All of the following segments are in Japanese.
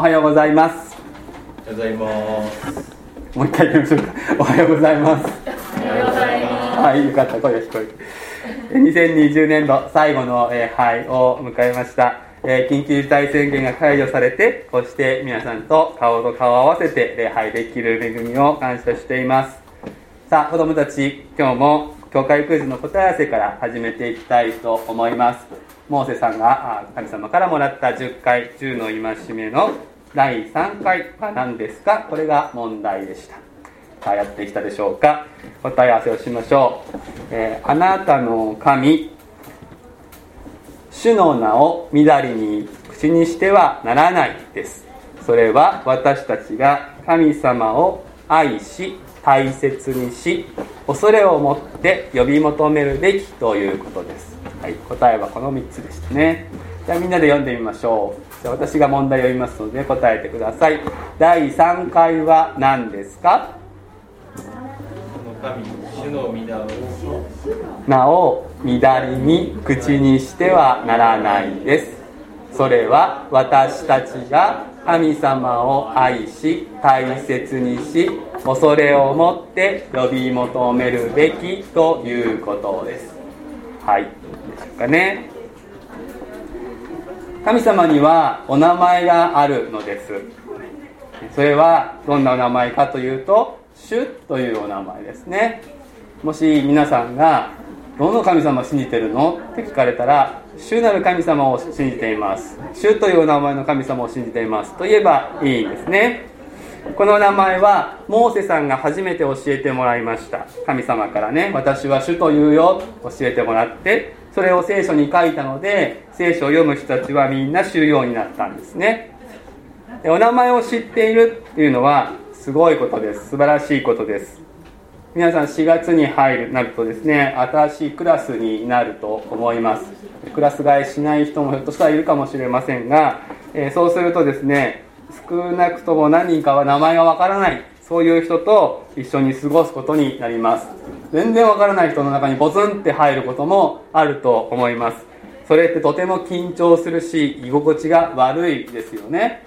おはようございます。おはようございます。もう一回言いましょうか。おはようございます。おはようございます。はいよかった声が聞こえて2020年度最後の礼拝を迎えました。えー緊急事態宣言が解除されてこうして皆さんと顔と顔を合わせて礼拝できる恵みを感謝しています。さあ子供たち今日も教会クイズの答え合わせから始めていきたいと思います。モーセさんがあ神様からもらった10回10の戒めの第3回は何ですか？これが問題でした。さあやってきたでしょうか？答え合わせをしましょう、えーあなたの神主の名をみだりに口にしてはならないです。それは私たちが神様を愛し大切にし恐れを持って呼び求めるべきということです、はい、答えはこの3つでしたね。じゃあみんなで読んでみましょう。じゃあ私が問題を読みますので答えてください。第3回は何ですか？主の皆を名を乱りに口にしてはならないです。それは私たちが神様を愛し大切にし恐れを持って呼び求めるべきということです。はい。ですかね。神様にはお名前があるのです。それはどんなお名前かというと主というお名前ですね。もし皆さんがどの神様を信じてるのって聞かれたら主なる神様を信じています。主というお名前の神様を信じていますと言えばいいんですね。この名前はモーセさんが初めて教えてもらいました。神様からね私は主というよ教えてもらってそれを聖書に書いたので聖書を読む人たちはみんな知るようになったんですね。でお名前を知っているっていうのはすごいことです。素晴らしいことです。皆さん4月に入るなるとですね新しいクラスになると思います。クラス替えしない人もひょっとしたらいるかもしれませんが、えーそうするとですね少なくとも何人かは名前がわからないそういう人と一緒に過ごすことになります。全然わからない人の中にボツンって入ることもあると思います。それってとても緊張するし居心地が悪いですよね。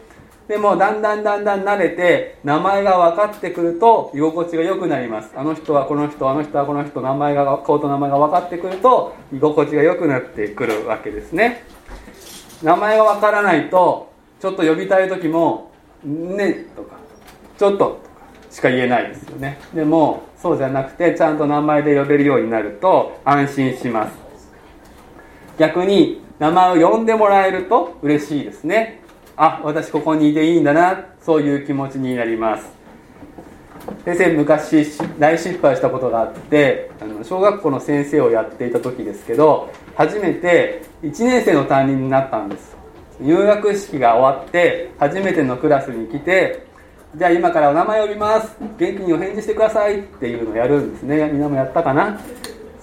でもだんだんだんだん慣れて名前が分かってくると居心地が良くなります。あの人はこの人あの人はこの人名前が顔と名前が分かってくると居心地が良くなってくるわけですね。名前が分からないとちょっと呼びたい時も「ね」とか「ちょっと」とかしか言えないですよね。でもそうじゃなくてちゃんと名前で呼べるようになると安心します。逆に名前を呼んでもらえると嬉しいですね。あ私ここにいていいんだな。そういう気持ちになります。先生昔大失敗したことがあってあの小学校の先生をやっていた時ですけど初めて1年生の担任になったんです。入学式が終わって初めてのクラスに来てじゃあ今からお名前呼びます。元気にお返事してくださいっていうのをやるんですね。みんなもやったかな？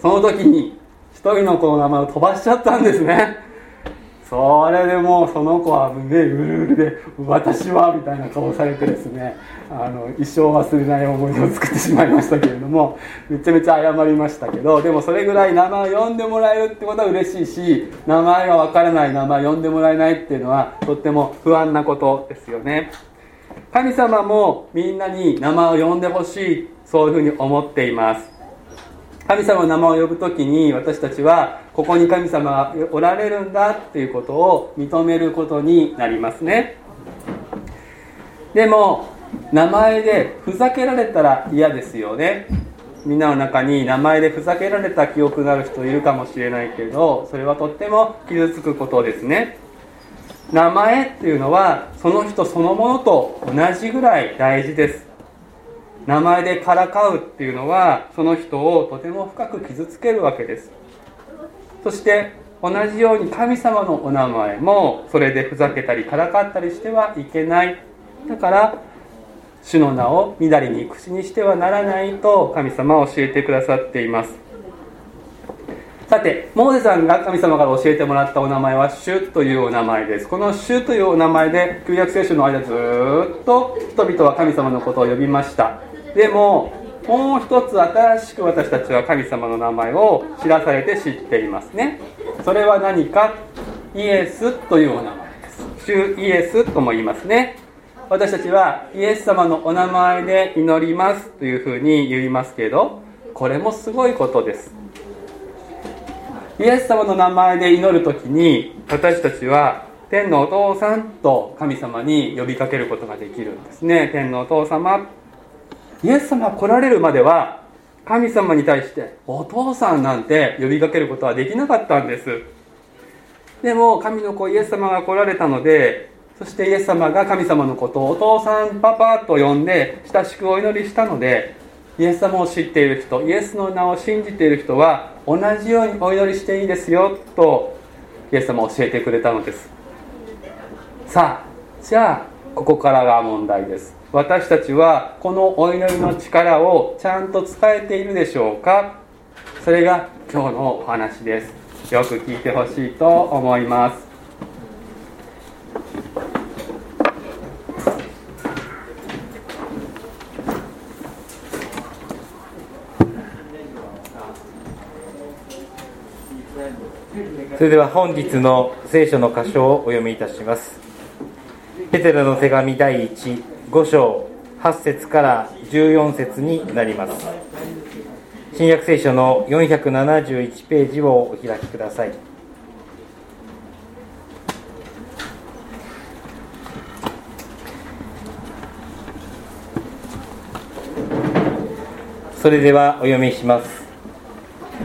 その時に一人の子の名前を飛ばしちゃったんですね。それでもうその子は目うるうるで「私は」みたいな顔されてですね。あの一生忘れない思い出を作ってしまいましたけれどもめちゃめちゃ謝りましたけどでもそれぐらい名前を呼んでもらえるってことは嬉しいし名前が分からない名前呼んでもらえないっていうのはとっても不安なことですよね。神様もみんなに名前を呼んでほしいそういうふうに思っています。神様の名前を呼ぶ時に私たちはここに神様がおられるんだっていうことを認めることになりますね。でも名前でふざけられたら嫌ですよね。みんなの中に名前でふざけられた記憶のある人いるかもしれないけどそれはとっても傷つくことですね。名前っていうのはその人そのものと同じぐらい大事です。名前でからかうっていうのはその人をとても深く傷つけるわけです。そして同じように神様のお名前もそれでふざけたりからかったりしてはいけない。だから主の名をみだりに口にしてはならないと神様は教えてくださっています。さてモーゼさんが神様から教えてもらったお名前は主というお名前です。この主というお名前で旧約聖書の間ずっと人々は神様のことを呼びました。でももう一つ新しく私たちは神様の名前を知らされて知っていますね。それは何か？イエスというお名前です。主イエスとも言いますね。私たちはイエス様のお名前で祈りますというふうに言いますけどこれもすごいことです。イエス様の名前で祈る時に私たちは天のお父さんと神様に呼びかけることができるんですね。天のお父様。イエス様来られるまでは神様に対してお父さんなんて呼びかけることはできなかったんです。でも神の子イエス様が来られたのでそしてイエス様が神様のことをお父さんパパと呼んで親しくお祈りしたのでイエス様を知っている人イエスの名を信じている人は同じようにお祈りしていいですよとイエス様教えてくれたのです。さあじゃあここからが問題です。私たちはこのお祈りの力をちゃんと使えているでしょうか。それが今日のお話です。よく聞いてほしいと思います。それでは本日の聖書の箇所をお読みいたします。ペテロの手紙第15章8節から14節になります。新約聖書の471ページをお開きください。それではお読みします。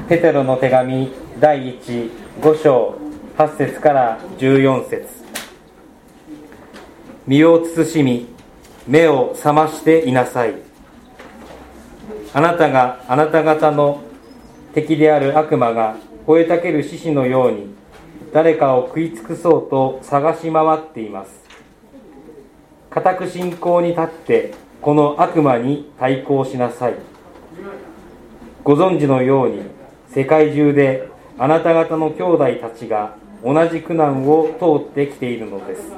ペテロの手紙第1 5章8節から14節。身を慎み目を覚ましていなさい。あなたがあなた方の敵である悪魔が吠えたける獅子のように誰かを食い尽くそうと探し回っています。固く信仰に立ってこの悪魔に対抗しなさい。ご存知のように世界中であなた方の兄弟たちが同じ苦難を通ってきているのです。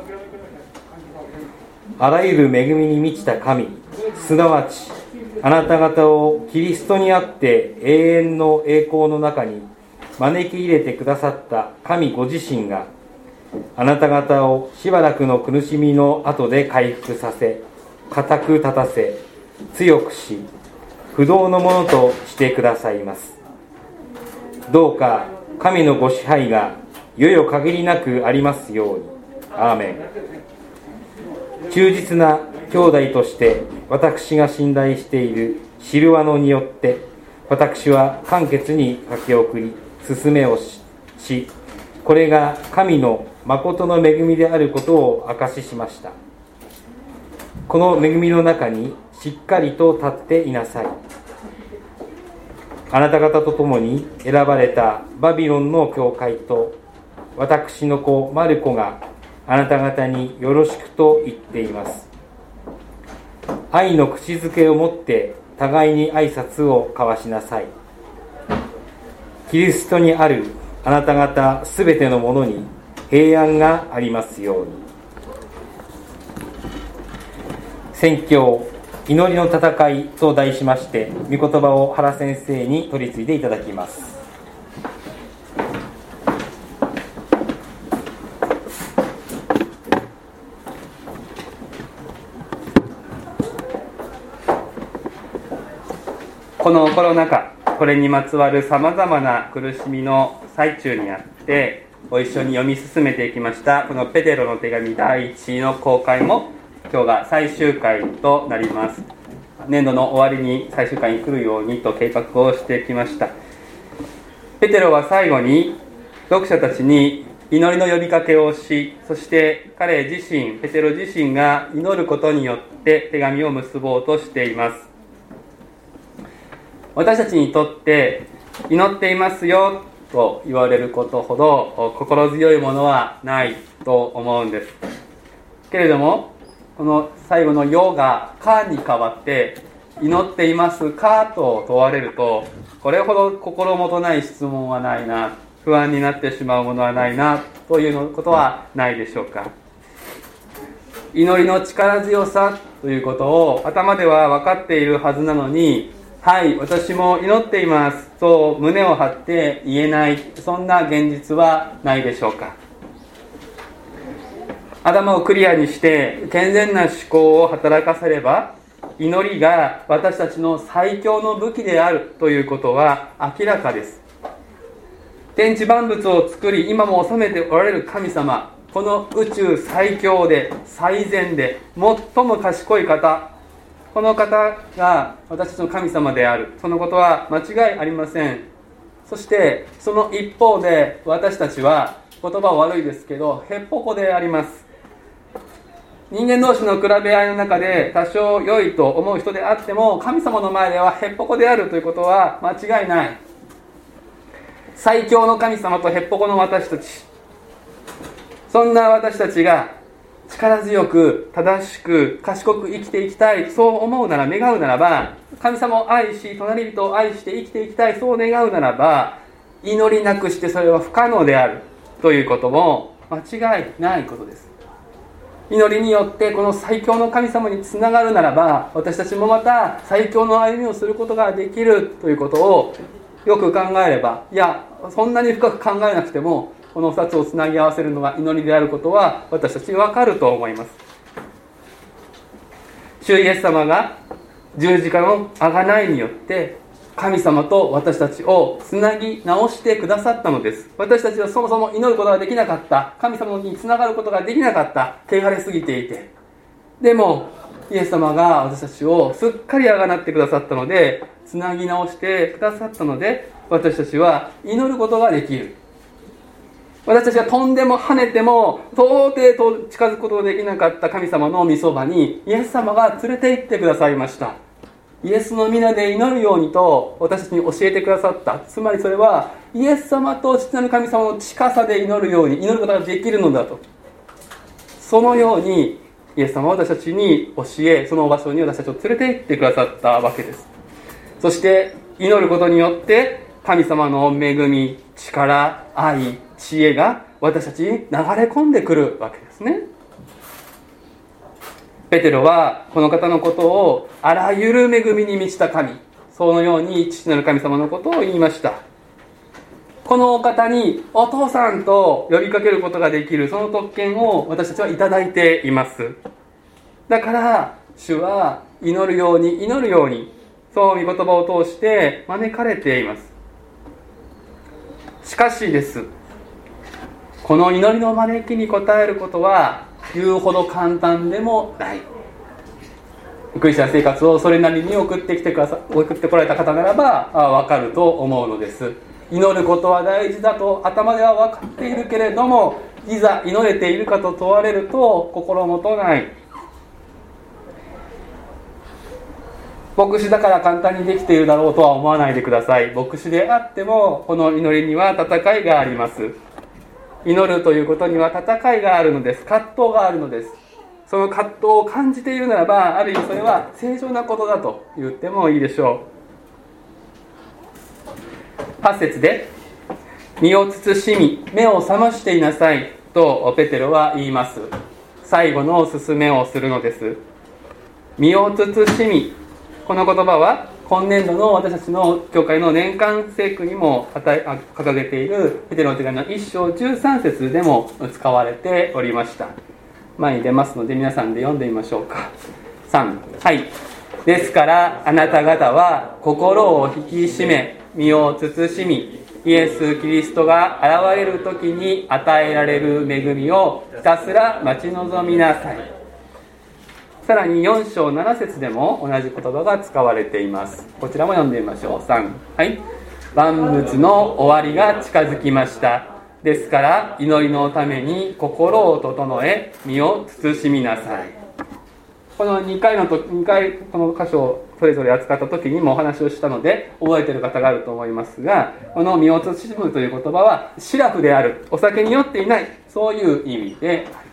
あらゆる恵みに満ちた神すなわちあなた方をキリストにあって永遠の栄光の中に招き入れてくださった神ご自身があなた方をしばらくの苦しみの後で回復させ固く立たせ強くし不動のものとしてくださいます。どうか神のご支配がいよいよ限りなくありますように。アーメン。忠実な兄弟として私が信頼しているシルワノによって私は簡潔に書き送り進めをしこれが神の誠の恵みであることを証ししました。この恵みの中にしっかりと立っていなさい。あなた方と共に選ばれたバビロンの教会と私の子マルコがあなた方によろしくと言っています。愛の口づけを持って互いに挨拶を交わしなさい。キリストにあるあなた方すべてのものに平安がありますように。宣教祈りの戦いと題しまして御言葉を原先生に取り次いでいただきます。このコロナ禍これにまつわるさまざまな苦しみの最中にあってご一緒に読み進めていきましたこのペテロの手紙第1の公開も今日が最終回となります。年度の終わりに最終回に来るようにと計画をしてきました。ペテロは最後に読者たちに祈りの呼びかけをしそして彼自身ペテロ自身が祈ることによって手紙を結ぼうとしています。私たちにとって祈っていますよと言われることほど心強いものはないと思うんです。けれどもこの最後の「よ」が「か」に変わって「祈っていますか?」と問われるとこれほど心もとない質問はないな不安になってしまうものはないなということはないでしょうか祈りの力強さということを頭では分かっているはずなのにはい私も祈っていますと胸を張って言えないそんな現実はないでしょうか頭をクリアにして健全な思考を働かせれば祈りが私たちの最強の武器であるということは明らかです。天地万物を作り今も治めておられる神様この宇宙最強で最善で最も賢い方この方が私たちの神様である。そのことは間違いありません。そしてその一方で私たちは言葉悪いですけどへっぽこであります。人間同士の比べ合いの中で多少良いと思う人であっても神様の前ではへっぽこであるということは間違いない。最強の神様とへっぽこの私たち。そんな私たちが力強く正しく賢く生きていきたいそう思うなら願うならば神様を愛し隣人を愛して生きていきたいそう願うならば祈りなくしてそれは不可能であるということも間違いないことです。祈りによってこの最強の神様につながるならば私たちもまた最強の歩みをすることができるということをよく考えればいやそんなに深く考えなくてもこの2つをつなぎ合わせるのが祈りであることは私たちに分かると思います。主イエス様が十字架の贖いによって神様と私たちをつなぎ直してくださったのです。私たちはそもそも祈ることができなかった。神様につながることができなかった。汚れすぎていて。でもイエス様が私たちをすっかりあがなってくださったのでつなぎ直してくださったので私たちは祈ることができる。私たちが飛んでも跳ねても到底と近づくことができなかった神様の御そばにイエス様が連れて行ってくださいました。イエスの皆で祈るようにと私たちに教えてくださった。つまりそれはイエス様と父なる神様の近さで祈るように祈ることができるのだと。そのようにイエス様は私たちに教えその場所に私たちを連れて行ってくださったわけです。そして祈ることによって神様の恵み力愛知恵が私たちに流れ込んでくるわけですね。ペテロはこの方のことをあらゆる恵みに満ちた神そのように父なる神様のことを言いました。このお方にお父さんと呼びかけることができるその特権を私たちはいただいています。だから主は祈るように祈るようにそう御言葉を通して招かれています。しかしです。この祈りの招きに応えることは言うほど簡単でもない。クリスチャン生活をそれなりに送ってきてくださ送ってこられた方ならば分かると思うのです。祈ることは大事だと頭では分かっているけれどもいざ祈れているかと問われると心もとない。牧師だから簡単にできているだろうとは思わないでください。牧師であってもこの祈りには戦いがあります。祈るということには戦いがあるのです。葛藤があるのです。その葛藤を感じているならばある意味それは正常なことだと言ってもいいでしょう。8節で「身を慎み目を覚ましていなさい」とペテロは言います。最後の勧めをするのです。身を慎みこの言葉は今年度の私たちの教会の年間聖句にも掲げているペテロの手紙の1章13節でも使われておりました。前に出ますので皆さんで読んでみましょうか。3はい。ですからあなた方は心を引き締め身を慎みイエス・キリストが現れる時に与えられる恵みをひたすら待ち望みなさい。さらに4章7節でも同じ言葉が使われています。こちらも読んでみましょう。3はい。万物の終わりが近づきました。ですから祈りのために心を整え身を慎みなさい。この2回のと2回この箇所をそれぞれ扱った時にもお話をしたので覚えてる方があると思いますがこの身を慎むという言葉はシラフである。お酒に酔っていない。そういう意味であり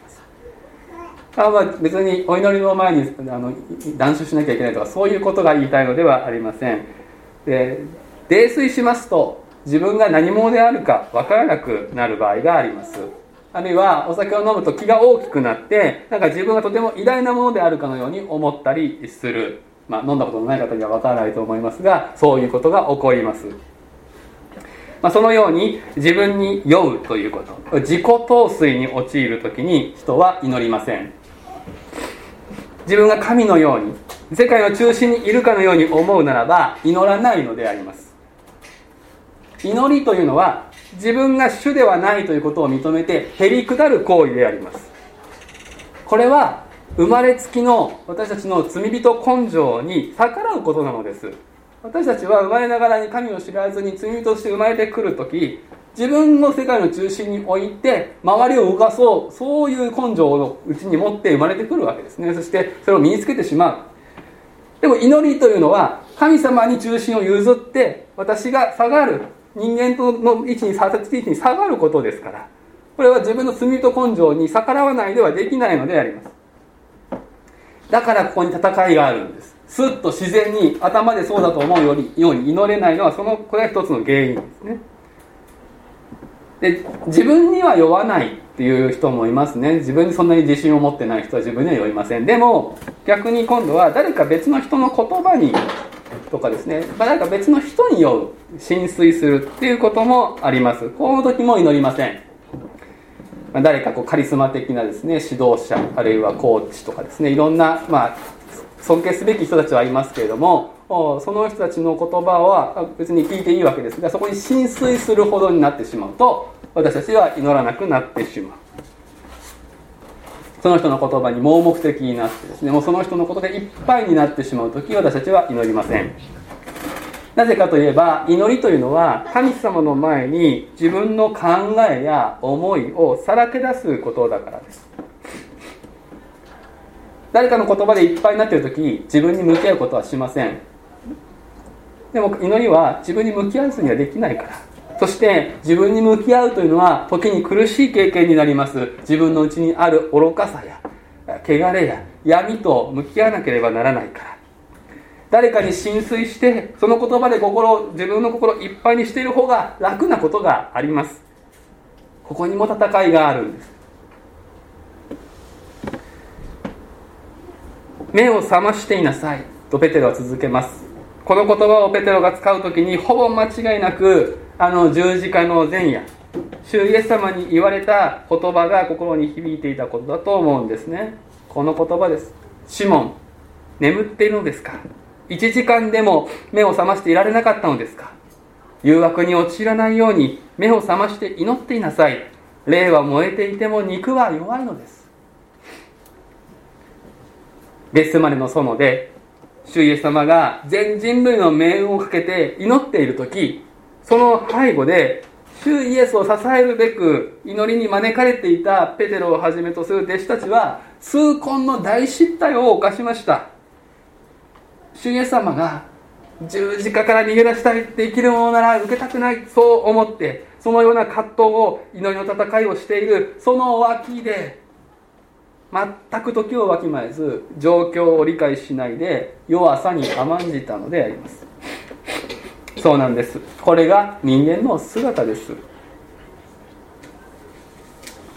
あまあ別にお祈りの前にあの断酒しなきゃいけないとかそういうことが言いたいのではありません。で泥酔しますと自分が何者であるか分からなくなる場合があります。あるいはお酒を飲むと気が大きくなってなんか自分がとても偉大なものであるかのように思ったりする。まあ飲んだことのない方には分からないと思いますがそういうことが起こります。まあ、そのように自分に酔うということ。自己陶酔に陥る時に人は祈りません。自分が神のように世界の中心にいるかのように思うならば祈らないのであります。祈りというのは自分が主ではないということを認めてへり下る行為であります。これは生まれつきの私たちの罪人根性に逆らうことなのです。私たちは生まれながらに神を知らずに罪人として生まれてくる時自分の世界の中心に置いて周りを動かそうそういう根性をうちに持って生まれてくるわけですね。そしてそれを身につけてしまう。でも祈りというのは神様に中心を譲って私が下がる人間との位置に立つ位置に下がることですからこれは自分の罪と根性に逆らわないではできないのであります。だからここに戦いがあるんです。スッと自然に頭でそうだと思うよりように祈れないのはそのこれが一つの原因ですね。で自分には酔わないっていう人もいますね。自分にそんなに自信を持ってない人は自分には酔いません。でも逆に今度は誰か別の人の言葉にとかですね。誰か別の人に酔う浸水するっていうこともあります。この時も祈りません。誰かこうカリスマ的なですね指導者あるいはコーチとかですね。いろんな、まあ、尊敬すべき人たちはいますけれどもその人たちの言葉は別に聞いていいわけですがそこに浸水するほどになってしまうと私たちは祈らなくなってしまう。その人の言葉に盲目的になってですねもうその人のことでいっぱいになってしまう時私たちは祈りません。なぜかといえば祈りというのは神様の前に自分の考えや思いをさらけ出すことだからです。誰かの言葉でいっぱいになっている時自分に向き合うことはしません。でも祈りは自分に向き合わずにはできないから。そして自分に向き合うというのは時に苦しい経験になります。自分の内にある愚かさや汚れや闇と向き合わなければならないから。誰かに浸水してその言葉で心自分の心いっぱいにしている方が楽なことがあります。ここにも戦いがあるんです。目を覚ましていなさいとペテロは続けます。この言葉をペテロが使う時にほぼ間違いなくあの十字架の前夜主イエス様に言われた言葉が心に響いていたことだと思うんですね。この言葉です。シモン眠っているのですか？1時間でも目を覚ましていられなかったのですか？誘惑に陥らないように目を覚まして祈っていなさい。霊は燃えていても肉は弱いのです。ゲスマネの園で主イエス様が全人類の命運をかけて祈っている時その背後で主イエスを支えるべく祈りに招かれていたペテロをはじめとする弟子たちは痛恨の大失態を犯しました。主イエス様が十字架から逃げ出したいって生きるものなら受けたくないそう思ってそのような葛藤を祈りの戦いをしているその脇で全く時をわきまえず状況を理解しないで弱さに甘んじたのであります。そうなんです。これが人間の姿です。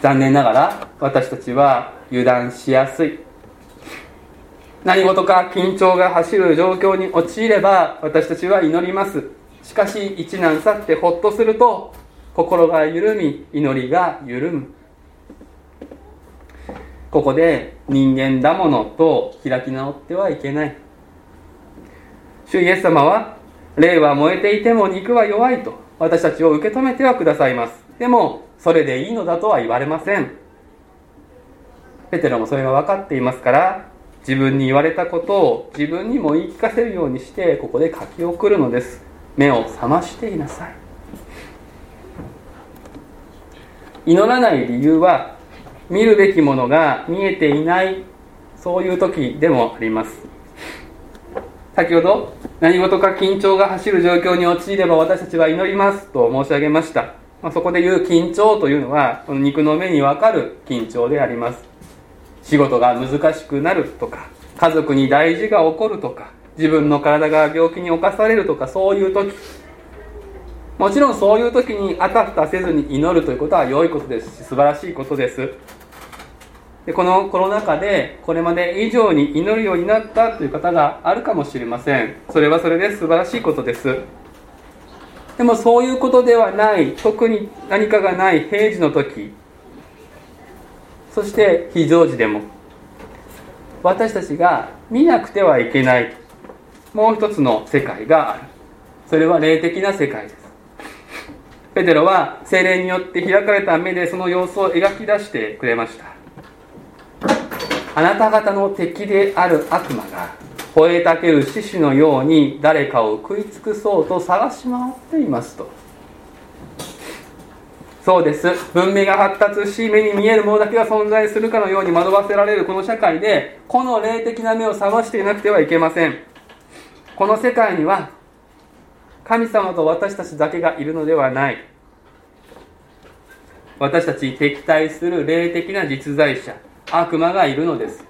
残念ながら私たちは油断しやすい。何事か緊張が走る状況に陥れば私たちは祈ります。しかし一難去ってほっとすると心が緩み祈りが緩む。ここで人間だものと開き直ってはいけない。主イエス様は霊は燃えていても肉は弱いと私たちを受け止めてはくださいます。でもそれでいいのだとは言われません。ペテロもそれが分かっていますから自分に言われたことを自分にも言い聞かせるようにしてここで書き送るのです。目を覚ましていなさい。祈らない理由は見るべきものが見えていないそういう時でもあります。先ほど何事か緊張が走る状況に陥れば私たちは祈りますと申し上げました、まあ、そこで言う緊張というのはこの肉の目に分かる緊張であります。仕事が難しくなるとか家族に大事が起こるとか自分の体が病気に侵されるとかそういう時。もちろんそういう時にあたふたせずに祈るということは良いことですし素晴らしいことです。でこのコロナ禍でこれまで以上に祈るようになったという方があるかもしれません。それはそれで素晴らしいことです。でもそういうことではない特に何かがない平時の時そして非常時でも私たちが見なくてはいけないもう一つの世界がある。それは霊的な世界です。ペテロは精霊によって開かれた目でその様子を描き出してくれました。あなた方の敵である悪魔が吠えたける獅子のように誰かを食い尽くそうと探し回っていますと。そうです。文明が発達し目に見えるものだけが存在するかのように惑わせられるこの社会でこの霊的な目を覚ましていなくてはいけません。この世界には神様と私たちだけがいるのではない。私たちに敵対する霊的な実在者悪魔がいるのです。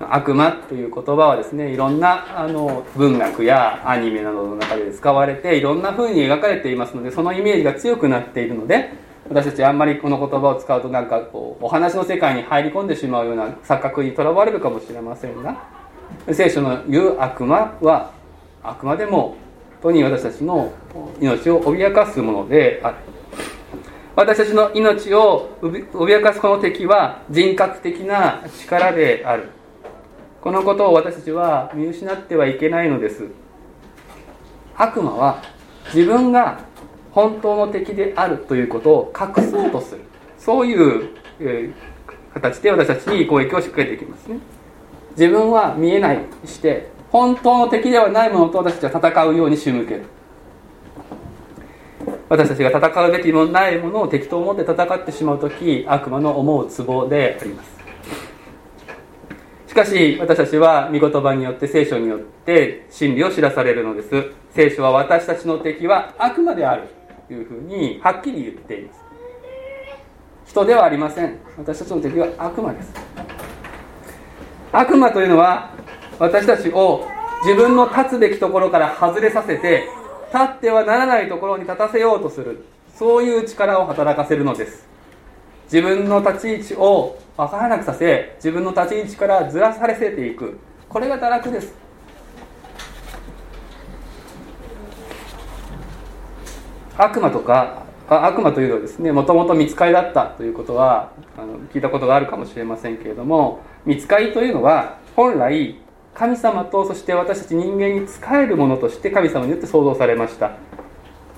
悪魔という言葉はですねいろんなあの文学やアニメなどの中で使われていろんな風に描かれていますのでそのイメージが強くなっているので私たちあんまりこの言葉を使うとなんかこうお話の世界に入り込んでしまうような錯覚にとらわれるかもしれませんが聖書の言う悪魔はあくまでも本当に私たちの命を脅かすものである。私たちの命を脅かすこの敵は人格的な力である。このことを私たちは見失ってはいけないのです。悪魔は自分が本当の敵であるということを隠そうとする。そういう、え形で私たちに攻撃を仕掛けていきますね。自分は見えないして本当の敵ではないものと私たちは戦うように仕向ける。私たちが戦うべきもないものを敵と思って戦ってしまう時悪魔の思うツボであります。しかし私たちは御言葉によって聖書によって真理を知らされるのです。聖書は私たちの敵は悪魔であるというふうにはっきり言っています。人ではありません。私たちの敵は悪魔です。悪魔というのは私たちを自分の立つべきところから外れさせて立ってはならないところに立たせようとする。そういう力を働かせるのです。自分の立ち位置を分からなくさせ自分の立ち位置からずらされせていく。これが堕落です。悪魔とか悪魔というのはですねもともと見つかりだったということはあの聞いたことがあるかもしれませんけれども見つかりというのは本来神様とそして私たち人間に仕えるものとして神様によって創造されました。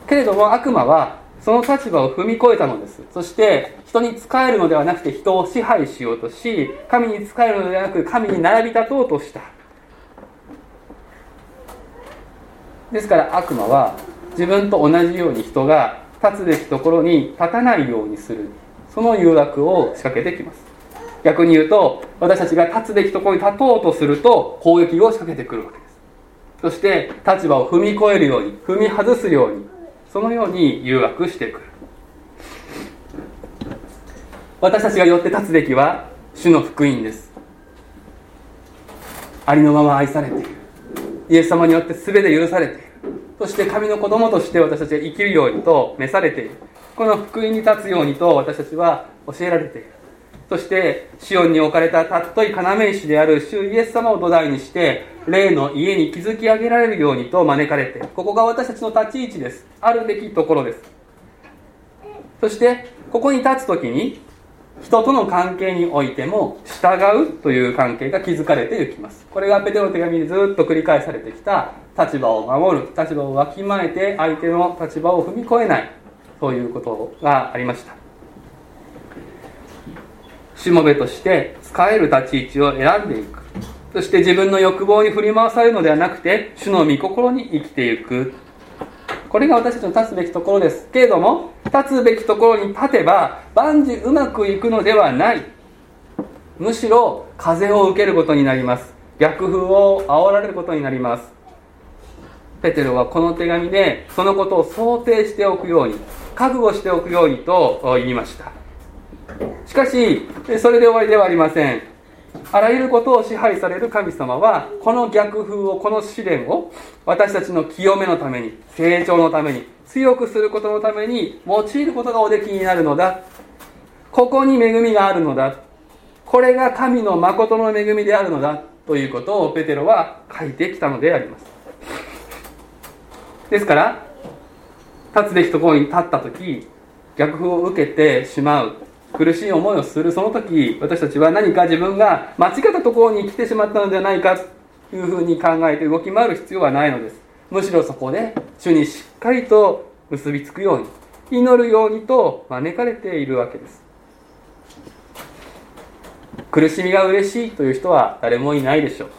けれども悪魔はその立場を踏み越えたのです。そして人に仕えるのではなくて人を支配しようとし神に仕えるのではなく神に並び立とうとした。ですから悪魔は自分と同じように人が立つべきところに立たないようにする。その誘惑を仕掛けてきます。逆に言うと私たちが立つべきところに立とうとすると攻撃を仕掛けてくるわけです。そして立場を踏み越えるように踏み外すようにそのように誘惑してくる。私たちがよって立つべきは主の福音です。ありのまま愛されている。イエス様によって全て許されている。そして神の子供として私たちが生きるようにと召されている。この福音に立つようにと私たちは教えられている。そしてシオンに置かれた尊い要石である主イエス様を土台にして霊の家に築き上げられるようにと招かれてここが私たちの立ち位置です。あるべきところです。そしてここに立つ時に人との関係においても従うという関係が築かれていきます。これがペテロの手紙にずっと繰り返されてきた立場を守る立場をわきまえて相手の立場を踏み越えないそういうことがありました。しもべとして使える立ち位置を選んでいく。そして自分の欲望に振り回されるのではなくて主の御心に生きていく。これが私たちの立つべきところです。けれども立つべきところに立てば万事うまくいくのではない。むしろ風を受けることになります。逆風を煽られることになります。ペテロはこの手紙でそのことを想定しておくように覚悟しておくようにと言いました。しかしそれで終わりではありません。あらゆることを支配される神様はこの逆風をこの試練を私たちの清めのために成長のために強くすることのために用いることがおできになるのだ。ここに恵みがあるのだ。これが神の誠の恵みであるのだ。ということをペテロは書いてきたのであります。ですから立つべきところに立った時逆風を受けてしまう。苦しい思いをするその時私たちは何か自分が間違ったところに来てしまったのではないかというふうに考えて動き回る必要はないのです。むしろそこで主にしっかりと結びつくように祈るようにと招かれているわけです。苦しみが嬉しいという人は誰もいないでしょう。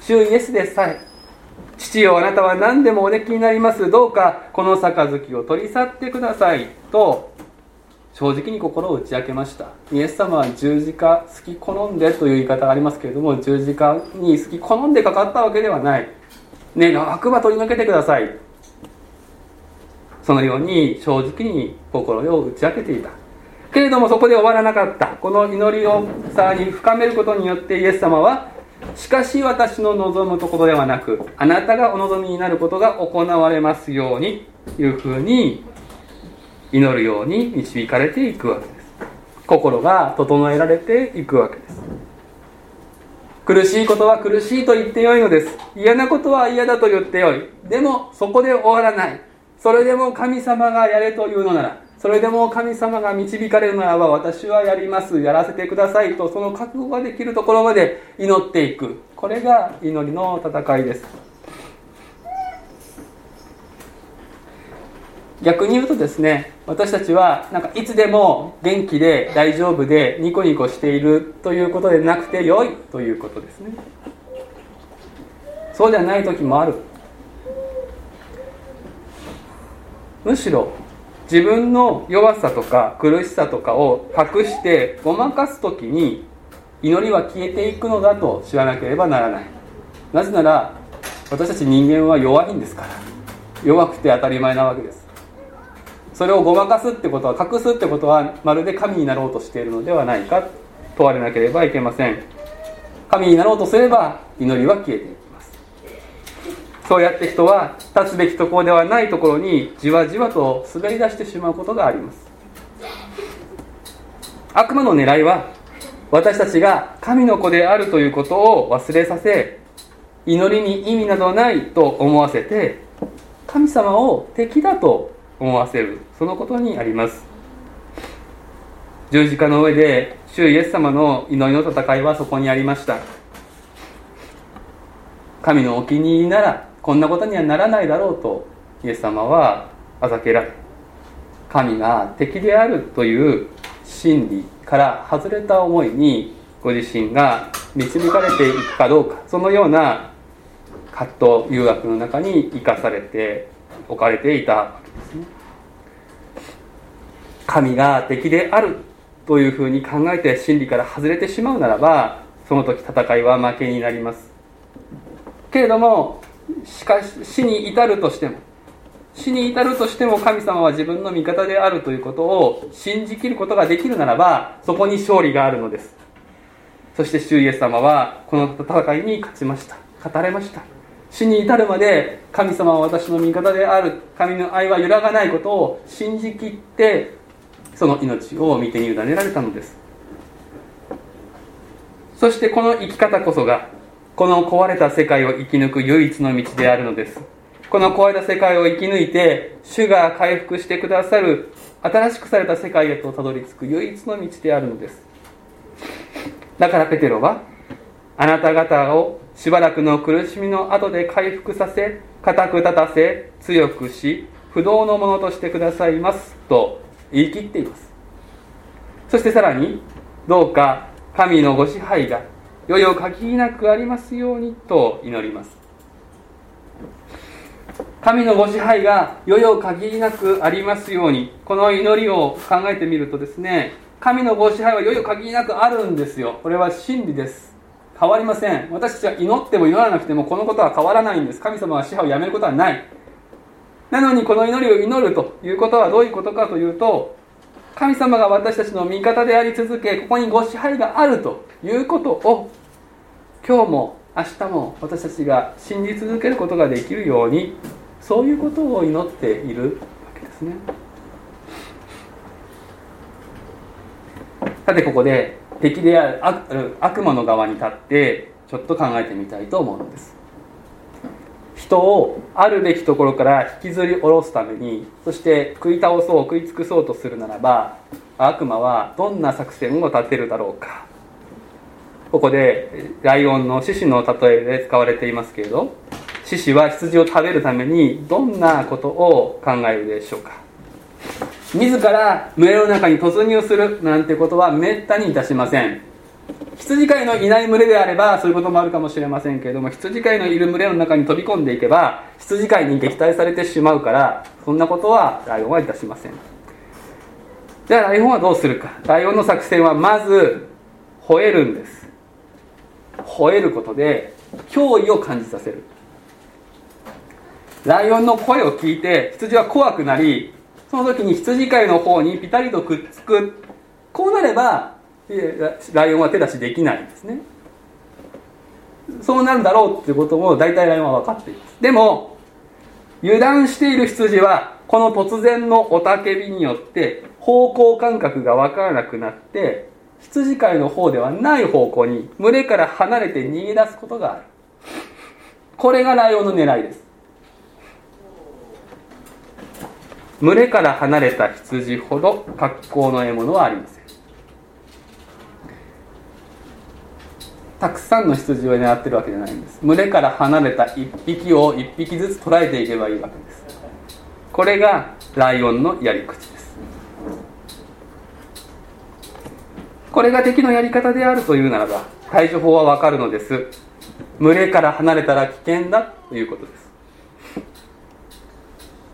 主イエスでさえ父よあなたは何でもおできになります。どうかこの杯を取り去ってくださいと正直に心を打ち明けました。イエス様は十字架好き好んでという言い方がありますけれども十字架に好き好んでかかったわけではない。願わくば取り除けてください。そのように正直に心を打ち明けていた。けれどもそこで終わらなかった。この祈りをさらに深めることによってイエス様はしかし私の望むところではなくあなたがお望みになることが行われますようにというふうに祈るように導かれていくわけです。心が整えられていくわけです。苦しいことは苦しいと言ってよいのです。嫌なことは嫌だと言ってよい。でもそこで終わらない。それでも神様がやれというのならそれでも神様が導かれるならば私はやります。やらせてくださいとその覚悟ができるところまで祈っていく。これが祈りの戦いです。逆に言うとですね私たちはなんかいつでも元気で大丈夫でニコニコしているということでなくて良いということですね。そうではない時もある。むしろ自分の弱さとか苦しさとかを隠してごまかす時に祈りは消えていくのだと知らなければならない。なぜなら私たち人間は弱いんですから。弱くて当たり前なわけです。それをごまかすってことは隠すってことはまるで神になろうとしているのではないか問われなければいけません。神になろうとすれば祈りは消えていくそうやって人は立つべきところではないところにじわじわと滑り出してしまうことがあります。悪魔の狙いは私たちが神の子であるということを忘れさせ祈りに意味などないと思わせて神様を敵だと思わせる。そのことにあります。十字架の上で主イエス様の祈りの戦いはそこにありました。神のお気に入りならこんなことにはならないだろうとイエス様はあざけられ神が敵であるという真理から外れた思いにご自身が導かれていくかどうかそのような葛藤誘惑の中に生かされて置かれていたわけですね神が敵であるというふうに考えて真理から外れてしまうならばその時戦いは負けになります。けれどもしかし死に至るとしても死に至るとしても神様は自分の味方であるということを信じきることができるならばそこに勝利があるのです。そして主イエス様はこの戦いに勝ちました。語れました。死に至るまで神様は私の味方である神の愛は揺らがないことを信じきってその命を御手に委ねられたのです。そしてこの生き方こそがこの壊れた世界を生き抜く唯一の道であるのです。この壊れた世界を生き抜いて主が回復してくださる新しくされた世界へとたどり着く唯一の道であるのです。だからペテロはあなた方をしばらくの苦しみの後で回復させ固く立たせ強くし不動のものとしてくださいますと言い切っています。そしてさらにどうか神のご支配が良いお限りなくありますようにと祈ります。神のご支配が良いお限りなくありますようにこの祈りを考えてみるとですね神のご支配は良いお限りなくあるんですよ。これは真理です。変わりません。私たちは祈っても祈らなくてもこのことは変わらないんです。神様は支配をやめることはない。なのにこの祈りを祈るということはどういうことかというと神様が私たちの味方であり続けここにご支配があるということを今日も明日も私たちが信じ続けることができるようにそういうことを祈っているわけですね。さてここで敵である悪魔の側に立ってちょっと考えてみたいと思うのです。人をあるべきところから引きずり下ろすためにそして食い倒そう食い尽くそうとするならば悪魔はどんな作戦を立てるだろうか。ここでライオンの獅子の例えで使われていますけれど獅子は羊を食べるためにどんなことを考えるでしょうか。自ら群れの中に突入するなんてことはめったにいたしません。羊飼いのいない群れであればそういうこともあるかもしれませんけれども羊飼いのいる群れの中に飛び込んでいけば羊飼いに撃退されてしまうからそんなことはライオンはいたしません。じゃあライオンはどうするか。ライオンの作戦はまず吠えるんです。吠えることで脅威を感じさせる。ライオンの声を聞いて羊は怖くなりその時に羊飼いの方にピタリとくっつく。こうなればライオンは手出しできないんですね。そうなるだろうっていうことも大体ライオンは分かっています。でも油断している羊はこの突然の雄たけびによって方向感覚が分からなくなって羊飼いの方ではない方向に群れから離れて逃げ出すことがある。これがライオンの狙いです。群れから離れた羊ほど格好の獲物はありません。たくさんの羊を狙ってるわけじゃないんです。群れから離れた1匹を1匹ずつ捕らえていけばいいわけです。これがライオンのやり口です。これが敵のやり方であるというならば対処法はわかるのです。群れから離れたら危険だということです。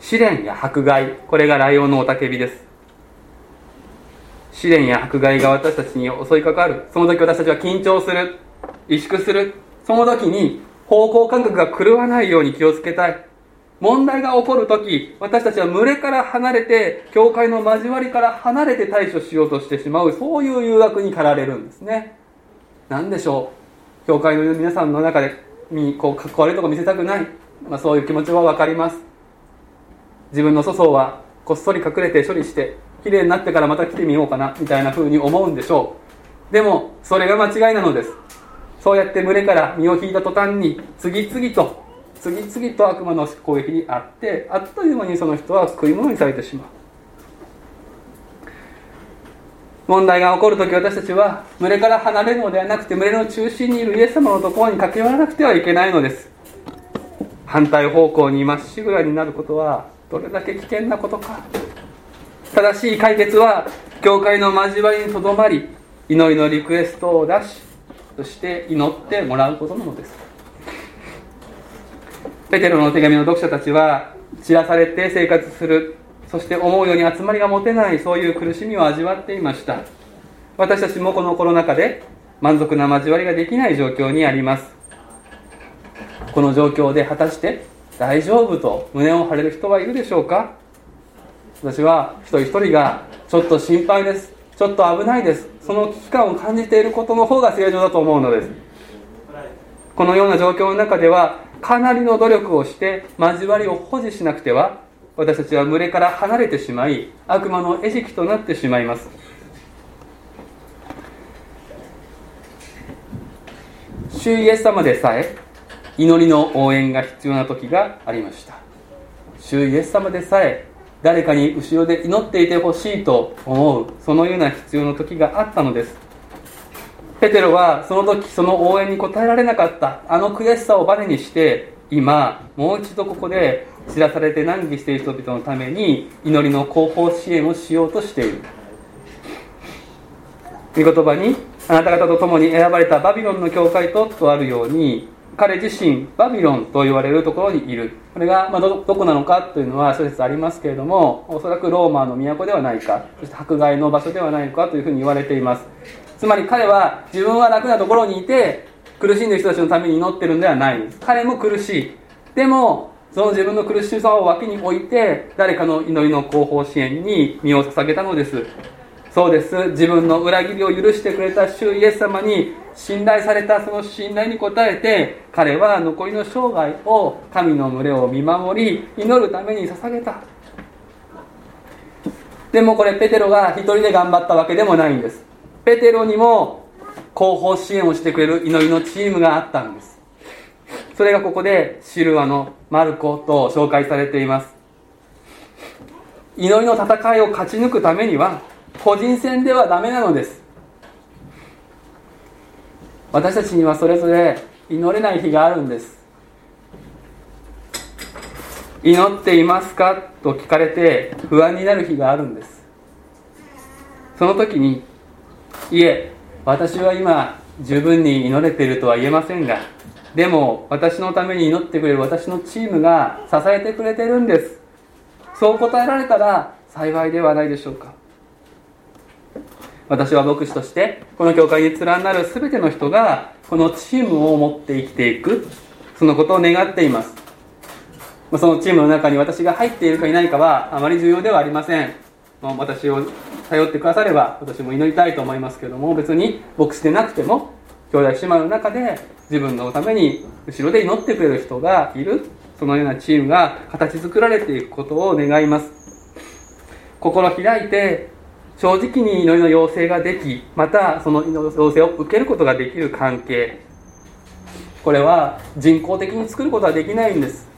試練や迫害。これがライオンの雄たけびです。試練や迫害が私たちに襲いかかる。その時私たちは緊張する。萎縮する。その時に方向感覚が狂わないように気をつけたい。問題が起こる時私たちは群れから離れて教会の交わりから離れて対処しようとしてしまう。そういう誘惑に駆られるんですね。何でしょう。教会の皆さんの中でにこうかっこ悪いとこ見せたくない、まあ、そういう気持ちは分かります。自分の粗相はこっそり隠れて処理して綺麗になってからまた来てみようかなみたいな風に思うんでしょう。でもそれが間違いなのです。そうやって群れから身を引いた途端に次々と次々と悪魔の攻撃にあってあっという間にその人は食い物にされてしまう。問題が起こる時私たちは群れから離れるのではなくて群れの中心にいるイエス様のところに駆け寄らなくてはいけないのです。反対方向にまっしぐらになることはどれだけ危険なことか。正しい解決は教会の交わりにとどまり祈りのリクエストを出しそして祈ってもらうことなのです。ペテロの手紙の読者たちは散らされて生活するそして思うように集まりが持てないそういう苦しみを味わっていました。私たちもこのコロナ禍で満足な交わりができない状況にあります。この状況で果たして大丈夫と胸を張れる人はいるでしょうか？私は一人一人がちょっと心配です。ちょっと危ないです。その危機感を感じていることの方が正常だと思うのです。このような状況の中ではかなりの努力をして交わりを保持しなくては私たちは群れから離れてしまい悪魔の餌食となってしまいます。主イエス様でさえ祈りの応援が必要な時がありました。主イエス様でさえ誰かに後ろで祈っていてほしいと思うそのような必要な時があったのです。ペテロはその時その応援に応えられなかったあの悔しさをバネにして今もう一度ここで知らされて難儀している人々のために祈りの後方支援をしようとしている。御言葉にあなた方と共に選ばれたバビロンの教会ととあるように彼自身バビロンと言われるところにいる。これが、まあ、どこなのかというのは諸説ありますけれどもおそらくローマの都ではないかそして迫害の場所ではないかというふうに言われています。つまり彼は自分は楽なところにいて苦しんでる人たちのために祈ってるんではない。です彼も苦しい。でもその自分の苦しさを脇に置いて誰かの祈りの後方支援に身を捧げたのです。そうです。自分の裏切りを許してくれた主イエス様に信頼されたその信頼に応えて彼は残りの生涯を神の群れを見守り祈るために捧げた。でもこれペテロが一人で頑張ったわけでもないんです。ペテロにも後方支援をしてくれる祈りのチームがあったんです。それがここでシルワのマルコと紹介されています。祈りの戦いを勝ち抜くためには個人戦ではダメなのです。私たちにはそれぞれ祈れない日があるんです。祈っていますかと聞かれて不安になる日があるんです。その時にいえ私は今十分に祈れているとは言えませんがでも私のために祈ってくれる私のチームが支えてくれてるんです。そう答えられたら幸いではないでしょうか。私は牧師としてこの教会に連なる全ての人がこのチームを持って生きていく。そのことを願っています。そのチームの中に私が入っているかいないかはあまり重要ではありません。私を頼ってくだされば私も祈りたいと思いますけども別に牧師でなくても兄弟姉妹の中で自分のために後ろで祈ってくれる人がいる。そのようなチームが形作られていくことを願います。心開いて正直に祈りの要請ができまたその要請を受けることができる関係。これは人工的に作ることはできないんです。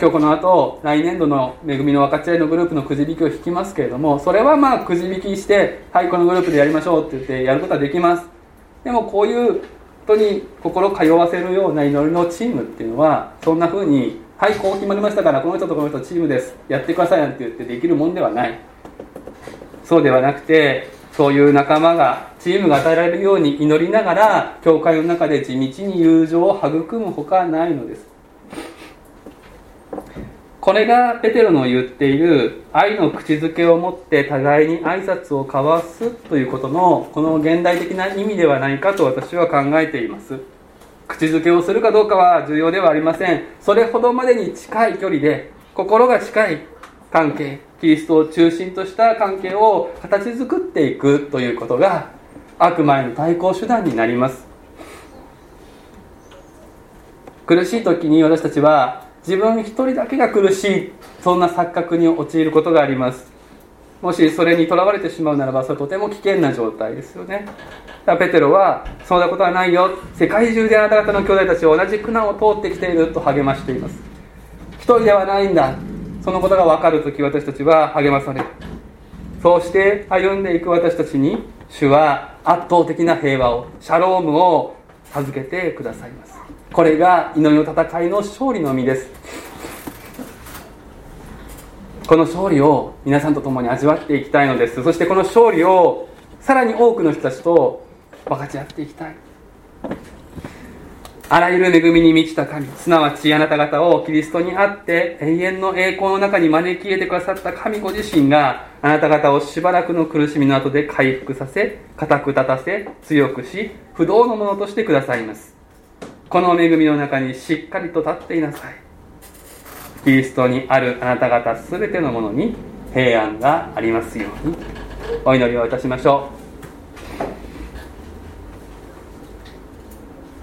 今日この後来年度の「恵みの分かち合い」のグループのくじ引きを引きますけれどもそれはまあくじ引きしてはいこのグループでやりましょうって言ってやることはできます。でもこういう人に心通わせるような祈りのチームっていうのはそんな風にはいこう決まりましたからこの人とこの人チームです。やってくださいなんて言ってできるもんではない。そうではなくてそういう仲間がチームが与えられるように祈りながら教会の中で地道に友情を育むほかないのです。これがペテロの言っている愛の口づけを持って互いに挨拶を交わすということのこの現代的な意味ではないかと私は考えています。口づけをするかどうかは重要ではありません。それほどまでに近い距離で心が近い関係キリストを中心とした関係を形作っていくということが悪魔への対抗手段になります。苦しい時に私たちは自分一人だけが苦しいそんな錯覚に陥ることがあります。もしそれにとらわれてしまうならばそれとても危険な状態ですよね。だペテロはそんなことはないよ。世界中であなた方の兄弟たちは同じ苦難を通ってきていると励ましています。一人ではないんだ。そのことが分かる時私たちは励まされる。そうして歩んでいく私たちに主は圧倒的な平和をシャロームを授けてくださいます。これが祈りの戦いの勝利の実です。この勝利を皆さんと共に味わっていきたいのです。そしてこの勝利をさらに多くの人たちと分かち合っていきたい。あらゆる恵みに満ちた神。すなわちあなた方をキリストにあって永遠の栄光の中に招き入れてくださった神ご自身があなた方をしばらくの苦しみの後で回復させ固く立たせ強くし不動のものとしてくださいます。この恵みの中にしっかりと立っていなさい。キリストにあるあなた方全てのものに平安がありますように。お祈りをいたしましょう。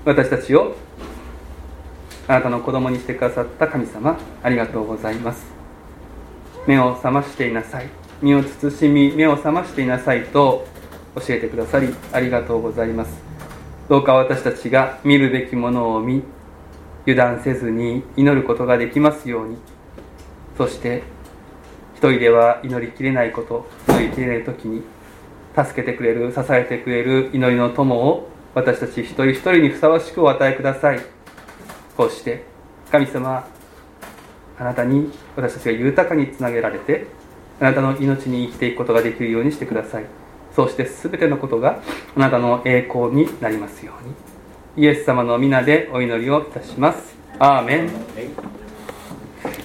私たちをあなたの子供にしてくださった神様ありがとうございます。目を覚ましていなさい。身を慎み目を覚ましていなさいと教えてくださりありがとうございます。どうか私たちが見るべきものを見油断せずに祈ることができますように。そして一人では祈りきれないこと祈りきれない時に助けてくれる支えてくれる祈りの友を私たち一人一人にふさわしくお与えください。こうして神様あなたに私たちが豊かにつなげられてあなたの命に生きていくことができるようにしてください。そうして全てのことがあなたの栄光になりますように。イエス様の皆でお祈りをいたします。アーメン。